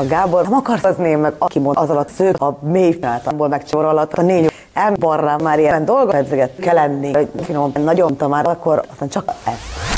A Gábor nem akarsz az ném meg, aki mond az alatt szők, a mély csináltamból megcsor alatt, a négy elbarrám már ilyen dolgot edzeget kell lenni, hogy finom, nagyon tamár, akkor aztán csak ezt.